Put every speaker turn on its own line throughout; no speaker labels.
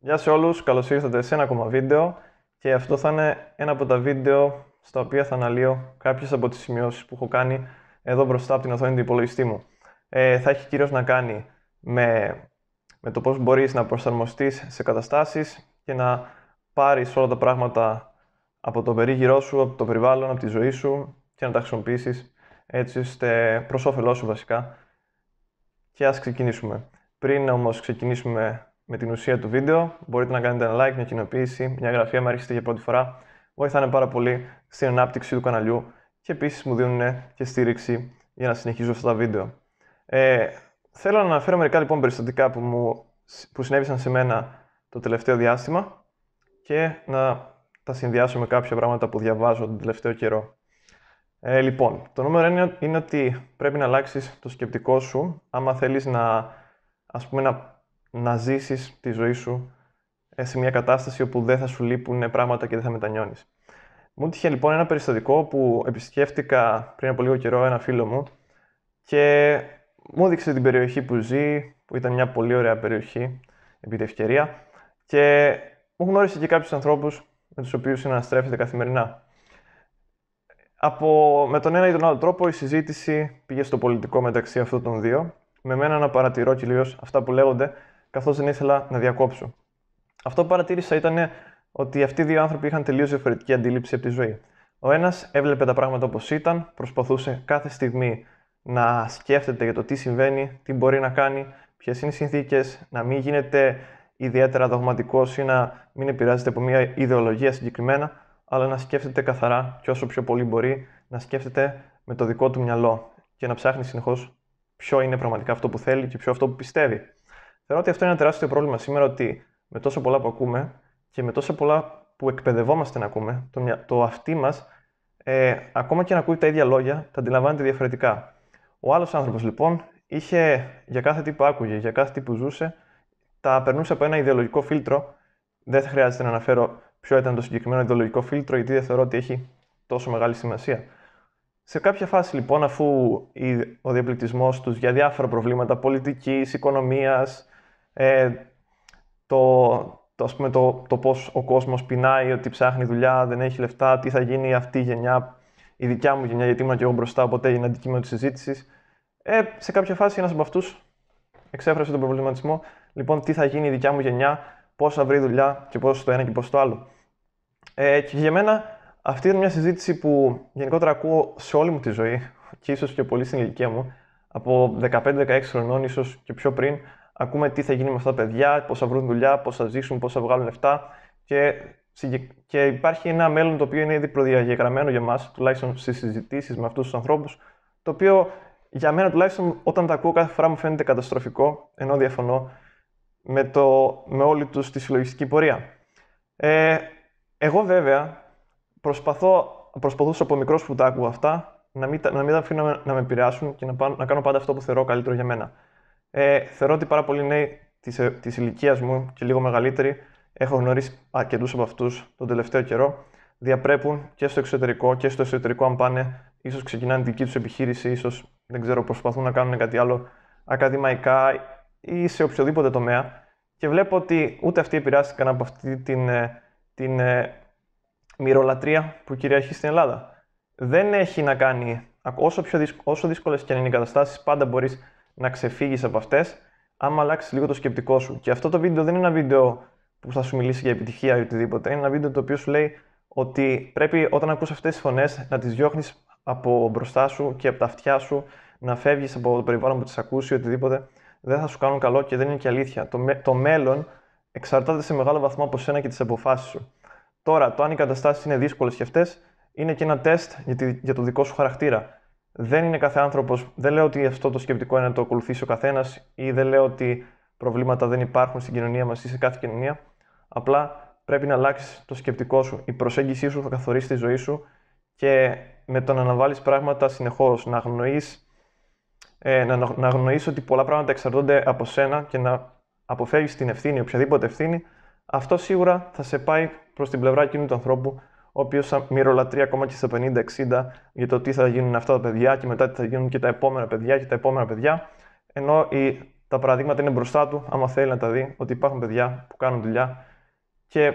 Γεια σε όλους, καλώς ήρθατε σε ένα ακόμα βίντεο και αυτό θα είναι ένα από τα βίντεο στα οποία θα αναλύω κάποιες από τις σημειώσεις που έχω κάνει εδώ μπροστά από την οθόνη του υπολογιστή μου. Ε, θα έχει κυρίως να κάνει με, με το πώς μπορείς να προσαρμοστείς σε καταστάσεις και να πάρεις όλα τα πράγματα από το περίγυρό σου, από το περιβάλλον, από τη ζωή σου και να τα χρησιμοποιήσεις έτσι ώστε προς όφελός σου βασικά. Και ας ξεκινήσουμε. Πριν όμως ξεκινήσουμε με την ουσία του βίντεο, μπορείτε να κάνετε ένα like, μια κοινοποίηση, μια εγγραφή αν έρχεστε για πρώτη φορά. Βοηθάνε πάρα πολύ στην ανάπτυξη του καναλιού και επίσης μου δίνουν και στήριξη για να συνεχίζω αυτά τα βίντεο. Ε, θέλω να αναφέρω μερικά λοιπόν περιστατικά που, μου, που συνέβησαν σε μένα το τελευταίο διάστημα και να τα συνδυάσω με κάποια πράγματα που διαβάζω τον τελευταίο καιρό. Ε, λοιπόν, το νούμερο είναι, είναι ότι πρέπει να αλλάξεις το σκεπτικό σου άμα θέλεις να, ας πούμε, να να ζήσεις τη ζωή σου ε, σε μια κατάσταση όπου δεν θα σου λείπουν πράγματα και δεν θα μετανιώνεις. Μου τύχε λοιπόν ένα περιστατικό που επισκέφτηκα πριν από λίγο καιρό ένα φίλο μου και μου έδειξε την περιοχή που ζει, που ήταν μια πολύ ωραία περιοχή, επί τη ευκαιρία, και μου γνώρισε και κάποιους ανθρώπους με τους οποίους συναστρέφεται καθημερινά. Από, με τον ένα ή τον άλλο τρόπο η συζήτηση πήγε στο πολιτικό μεταξύ αυτών των δύο, με μένα να παρατηρώ κυρίως αυτά που λέγονται καθώς δεν ήθελα να διακόψω. Αυτό που παρατήρησα ήταν ότι αυτοί οι δύο άνθρωποι είχαν τελείως διαφορετική αντίληψη από τη ζωή. Ο ένας έβλεπε τα πράγματα όπως ήταν, προσπαθούσε κάθε στιγμή να σκέφτεται για το τι συμβαίνει, τι μπορεί να κάνει, ποιες είναι οι συνθήκες, να μην γίνεται ιδιαίτερα δογματικός ή να μην επηρεάζεται από μια ιδεολογία συγκεκριμένα, αλλά να σκέφτεται καθαρά και όσο πιο πολύ μπορεί να σκέφτεται με το δικό του μυαλό και να ψάχνει συνεχώς ποιο είναι πραγματικά αυτό που θέλει και ποιο αυτό που πιστεύει. Θεωρώ ότι αυτό είναι ένα τεράστιο πρόβλημα σήμερα ότι με τόσο πολλά που ακούμε και με τόσα πολλά που εκπαιδευόμαστε να ακούμε, το, το αυτί μας, ε, ακόμα και να ακούει τα ίδια λόγια, τα αντιλαμβάνεται διαφορετικά. Ο άλλος άνθρωπος λοιπόν είχε για κάθε τι που άκουγε, για κάθε τι που ζούσε, τα περνούσε από ένα ιδεολογικό φίλτρο. Δεν θα χρειάζεται να αναφέρω ποιο ήταν το συγκεκριμένο ιδεολογικό φίλτρο, γιατί δεν θεωρώ ότι έχει τόσο μεγάλη σημασία. Σε κάποια φάση λοιπόν, αφού ο διαπληκτισμός τους για διάφορα προβλήματα πολιτικής, οικονομίας, ε, το, το, ας πούμε, το, το πώς ο κόσμος πεινάει, ότι ψάχνει δουλειά, δεν έχει λεφτά, τι θα γίνει αυτή η γενιά, η δικιά μου γενιά, γιατί ήμουν και εγώ μπροστά, οπότε έγινε αντικείμενο της συζήτησης. Ε, σε κάποια φάση ένας από αυτούς εξέφρασε τον προβληματισμό, λοιπόν, τι θα γίνει η δικιά μου γενιά, πώς θα βρει δουλειά και πώς το ένα και πώς το άλλο. Ε, και για μένα αυτή είναι μια συζήτηση που γενικότερα ακούω σε όλη μου τη ζωή και ίσως και πολύ στην ηλικία μου, από 15-16 χρονών, ίσως και πιο πριν, ακούμε τι θα γίνει με αυτά τα παιδιά, πώς θα βρουν δουλειά, πώς θα ζήσουν, πώς θα βγάλουν λεφτά. Και, και υπάρχει ένα μέλλον το οποίο είναι ήδη προδιαγεγραμμένο για μας, τουλάχιστον στις συζητήσεις με αυτούς τους ανθρώπους, το οποίο για μένα τουλάχιστον όταν τα ακούω κάθε φορά μου φαίνεται καταστροφικό, ενώ διαφωνώ με, το, με όλη τους τη συλλογιστική πορεία. Ε, εγώ βέβαια προσπαθώ, προσπαθούσα από μικρός που τα άκουγα αυτά να μην, να μην τα αφήνω να με επηρεάσουν και να, να κάνω πάντα αυτό που θεωρώ καλύτερο για μένα. Ε, θεωρώ ότι πάρα πολλοί νέοι της της ηλικίας μου και λίγο μεγαλύτεροι, έχω γνωρίσει αρκετούς από αυτούς τον τελευταίο καιρό, διαπρέπουν και στο εξωτερικό και στο εσωτερικό, αν πάνε, ίσως ξεκινάνε τη δική τους επιχείρηση, ίσως δεν ξέρω, προσπαθούν να κάνουν κάτι άλλο ακαδημαϊκά ή σε οποιοδήποτε τομέα. Και βλέπω ότι ούτε αυτοί επηρεάστηκαν από αυτή την, ε, την ε, μυρολατρεία που κυριαρχεί στην Ελλάδα. Δεν έχει να κάνει, όσο, πιο όσο δύσκολες και αν είναι οι καταστάσεις, πάντα μπορείς να ξεφύγεις από αυτές, άμα αλλάξεις λίγο το σκεπτικό σου. Και αυτό το βίντεο δεν είναι ένα βίντεο που θα σου μιλήσει για επιτυχία ή οτιδήποτε. Είναι ένα βίντεο το οποίο σου λέει ότι πρέπει όταν ακούς αυτές τις φωνές να τις διώχνεις από μπροστά σου και από τα αυτιά σου, να φεύγεις από το περιβάλλον που τις ακούσει ή οτιδήποτε. Δεν θα σου κάνουν καλό και δεν είναι και αλήθεια. Το, το μέλλον εξαρτάται σε μεγάλο βαθμό από σένα και τις αποφάσεις σου. Τώρα, το αν οι καταστάσεις είναι δύσκολες και αυτές, είναι και ένα τεστ για, για το δικό σου χαρακτήρα δεν είναι κάθε άνθρωπος. Δεν λέω ότι αυτό το σκεπτικό είναι να το ακολουθήσει ο καθένας ή δεν λέω ότι προβλήματα δεν υπάρχουν στην κοινωνία μας ή σε κάθε κοινωνία. Απλά πρέπει να αλλάξεις το σκεπτικό σου. Η προσέγγιση σου θα καθορίσει τη ζωή σου και με το να αναβάλεις πράγματα συνεχώς, να αγνοείς ε, να, να αγνοείς ότι πολλά πράγματα εξαρτώνται από σένα και να αποφεύγεις την ευθύνη, οποιαδήποτε ευθύνη, αυτό σίγουρα θα σε πάει προς την πλευρά εκείνου του ανθρώπου ο οποίος μυρολατρεί ακόμα και στα 50-60 για το τι θα γίνουν αυτά τα παιδιά και μετά τι θα γίνουν και τα επόμενα παιδιά και τα επόμενα παιδιά. Ενώ η, Τα παραδείγματα είναι μπροστά του, άμα θέλει να τα δει, ότι υπάρχουν παιδιά που κάνουν δουλειά και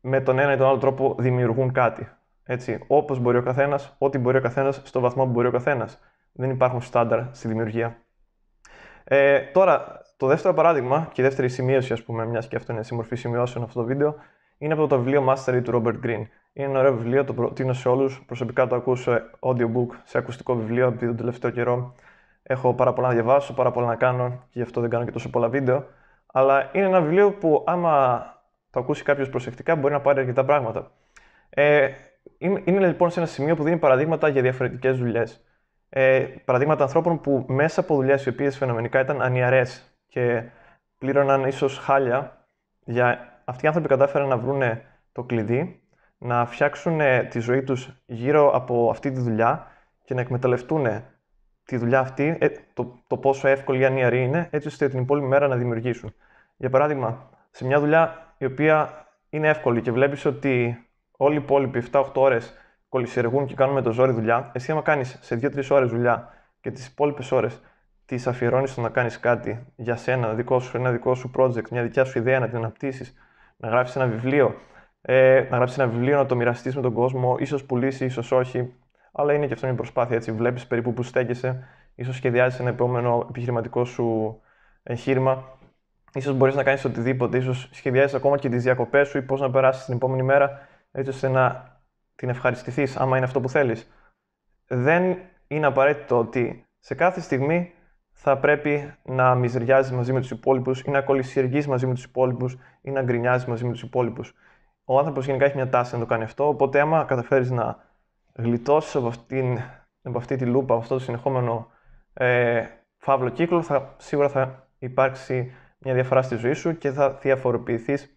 με τον ένα ή τον άλλο τρόπο δημιουργούν κάτι. Έτσι, όπως μπορεί ο καθένας, ό,τι μπορεί ο καθένας, στο βαθμό που μπορεί ο καθένας. Δεν υπάρχουν στάνταρ στη δημιουργία. Ε, τώρα, το δεύτερο παράδειγμα και η δεύτερη σημείωση, ας πούμε, μιας και αυτό είναι συμμορφή σημειώσεων αυτό το βίντεο, είναι από το βιβλίο Mastery του Robert Greene. Είναι ένα ωραίο βιβλίο, το προτείνω σε όλους. Προσωπικά το ακούω σε audiobook, σε ακουστικό βιβλίο, επειδή τον τελευταίο καιρό έχω πάρα πολλά να διαβάσω, πάρα πολλά να κάνω και γι' αυτό δεν κάνω και τόσο πολλά βίντεο. Αλλά είναι ένα βιβλίο που άμα το ακούσει κάποιος προσεκτικά μπορεί να πάρει αρκετά πράγματα. Ε, είναι λοιπόν σε ένα σημείο που δίνει παραδείγματα για διαφορετικές δουλειές. Ε, παραδείγματα ανθρώπων που μέσα από δουλειές οι οποίες φαινομενικά ήταν ανιαρές και πλήρωναν ίσως χάλια, για αυτοί οι άνθρωποι κατάφεραν να βρουν το κλειδί, να φτιάξουν τη ζωή τους γύρω από αυτή τη δουλειά και να εκμεταλλευτούν τη δουλειά αυτή, ε, το, το πόσο εύκολη ή ανιαρή είναι, έτσι ώστε την υπόλοιπη μέρα να δημιουργήσουν. Για παράδειγμα, σε μια δουλειά η οποία είναι εύκολη και βλέπεις ότι όλοι οι υπόλοιποι 7-8 ώρες κολυσιεργούν και κάνουν με το ζόρι δουλειά, εσύ άμα κάνεις σε 2-3 ώρες δουλειά και τις υπόλοιπες ώρες τις αφιερώνεις στο να κάνεις κάτι για σένα, δικό σου, ένα δικό σου project, μια δικιά σου ιδέα να την αναπτύσσεις, να γράψει ένα βιβλίο, ε, να γράψεις ένα βιβλίο, να το μοιραστείς με τον κόσμο, ίσως πουλήσεις, ίσως όχι. Αλλά είναι και αυτό μια προσπάθεια. Έτσι, βλέπεις περίπου που στέκεσαι, ίσως σχεδιάζεις ένα επόμενο επιχειρηματικό σου εγχείρημα. σω μπορείς να κάνεις οτιδήποτε, ίσως σχεδιάζεις ακόμα και τις διακοπές σου ή πώς να περάσεις την επόμενη μέρα έτσι ώστε να την ευχαριστηθείς, άμα είναι αυτό που θέλεις. Δεν είναι απαραίτητο ότι σε κάθε στιγμή θα πρέπει να μιζεριάζει μαζί με τους υπόλοιπους ή να κολλησιεργεί μαζί με τους υπόλοιπους ή να γκρινιάζεις μαζί με τους υπόλοιπους. Ο άνθρωπος γενικά έχει μια τάση να το κάνει αυτό, οπότε άμα καταφέρεις να γλιτώσεις από, από αυτή τη λούπα, από αυτό το συνεχόμενο ε, φαύλο κύκλο, θα, σίγουρα θα υπάρξει μια διαφορά στη ζωή σου και θα διαφοροποιηθείς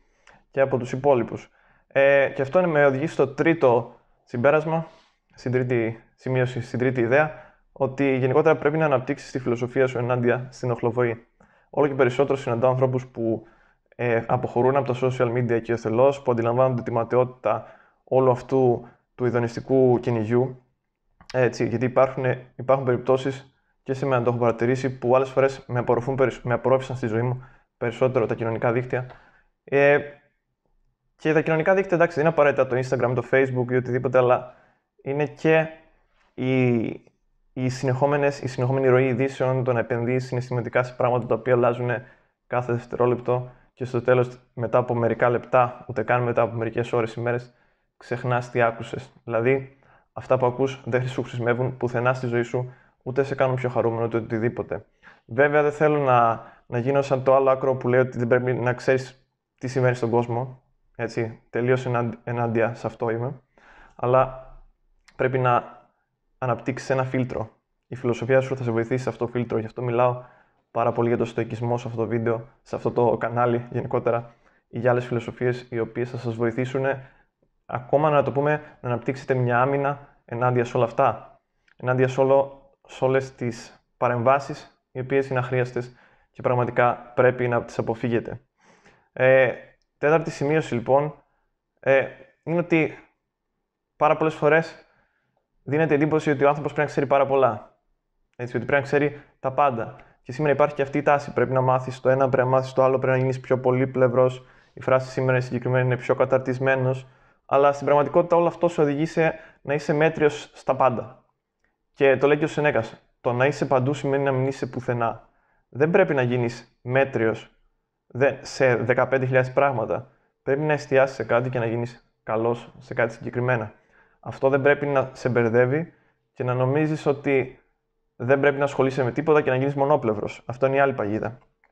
και από τους υπόλοιπους. Ε, και αυτό με οδηγεί στο τρίτο συμπέρασμα, στην τρίτη σημείωση, στην τρίτη ιδέα, ότι γενικότερα πρέπει να αναπτύξεις τη φιλοσοφία σου ενάντια στην οχλοβοή. Όλο και περισσότερο συναντάω ανθρώπους που ε, αποχωρούν από τα social media και εθελώ, που αντιλαμβάνονται τη ματαιότητα όλου αυτού του ειδονιστικού κυνηγιού. Έτσι, γιατί υπάρχουν, υπάρχουν περιπτώσεις και σε μένα το έχω παρατηρήσει που άλλες φορές με, με απορρόφησαν στη ζωή μου περισσότερο τα κοινωνικά δίκτυα. Ε, και τα κοινωνικά δίκτυα, εντάξει, δεν είναι απαραίτητα το Instagram, το Facebook ή οτιδήποτε, αλλά είναι και η, οι συνεχόμενες, η συνεχόμενη ροή ειδήσεων, το να επενδύει συναισθηματικά σε πράγματα τα οποία αλλάζουν κάθε δευτερόλεπτο και στο τέλος, μετά από μερικά λεπτά, ούτε καν μετά από μερικές ώρες ή μέρε, ξεχνάς τι άκουσες. Δηλαδή, αυτά που ακούς δεν σου χρησιμεύουν πουθενά στη ζωή σου, ούτε σε κάνουν πιο χαρούμενο, ούτε οτιδήποτε. Βέβαια, δεν θέλω να, να γίνω σαν το άλλο άκρο που λέει ότι δεν πρέπει να ξέρεις τι συμβαίνει στον κόσμο. Έτσι, τελείως ενάντια σε αυτό είμαι. Αλλά πρέπει να αναπτύξεις ένα φίλτρο. Η φιλοσοφία σου θα σε βοηθήσει σε αυτό το φίλτρο. Γι' αυτό μιλάω πάρα πολύ για το στοικισμό σε αυτό το βίντεο, σε αυτό το κανάλι γενικότερα, ή για άλλες φιλοσοφίες οι οποίες θα σας βοηθήσουν ακόμα να το πούμε να αναπτύξετε μια άμυνα ενάντια σε όλα αυτά. Ενάντια σε, όλο, σε όλες τις παρεμβάσεις οι οποίες είναι αχρίαστες και πραγματικά πρέπει να τις αποφύγετε. Ε, Τέταρτη σημείωση λοιπόν ε, είναι ότι πάρα πολλές φορές δίνεται εντύπωση ότι ο άνθρωπος πρέπει να ξέρει πάρα πολλά. Έτσι, ότι πρέπει να ξέρει τα πάντα. Και σήμερα υπάρχει και αυτή η τάση. Πρέπει να μάθεις το ένα, πρέπει να μάθεις το άλλο, πρέπει να γίνεις πιο πολύπλευρος. Η φράση σήμερα συγκεκριμένη είναι πιο καταρτισμένος. Αλλά στην πραγματικότητα όλο αυτό σου οδηγεί σε να είσαι μέτριος στα πάντα. Και το λέει και ο Σενέκας. Το να είσαι παντού σημαίνει να μην είσαι πουθενά. Δεν πρέπει να γίνεις μέτριος σε 15.000 πράγματα. Πρέπει να εστιάσεις σε κάτι και να γίνεις καλός σε κάτι συγκεκριμένα. Αυτό δεν πρέπει να σε μπερδεύει και να νομίζεις ότι δεν πρέπει να ασχολείσαι με τίποτα και να γίνεις μονόπλευρος. Αυτό είναι η άλλη παγίδα.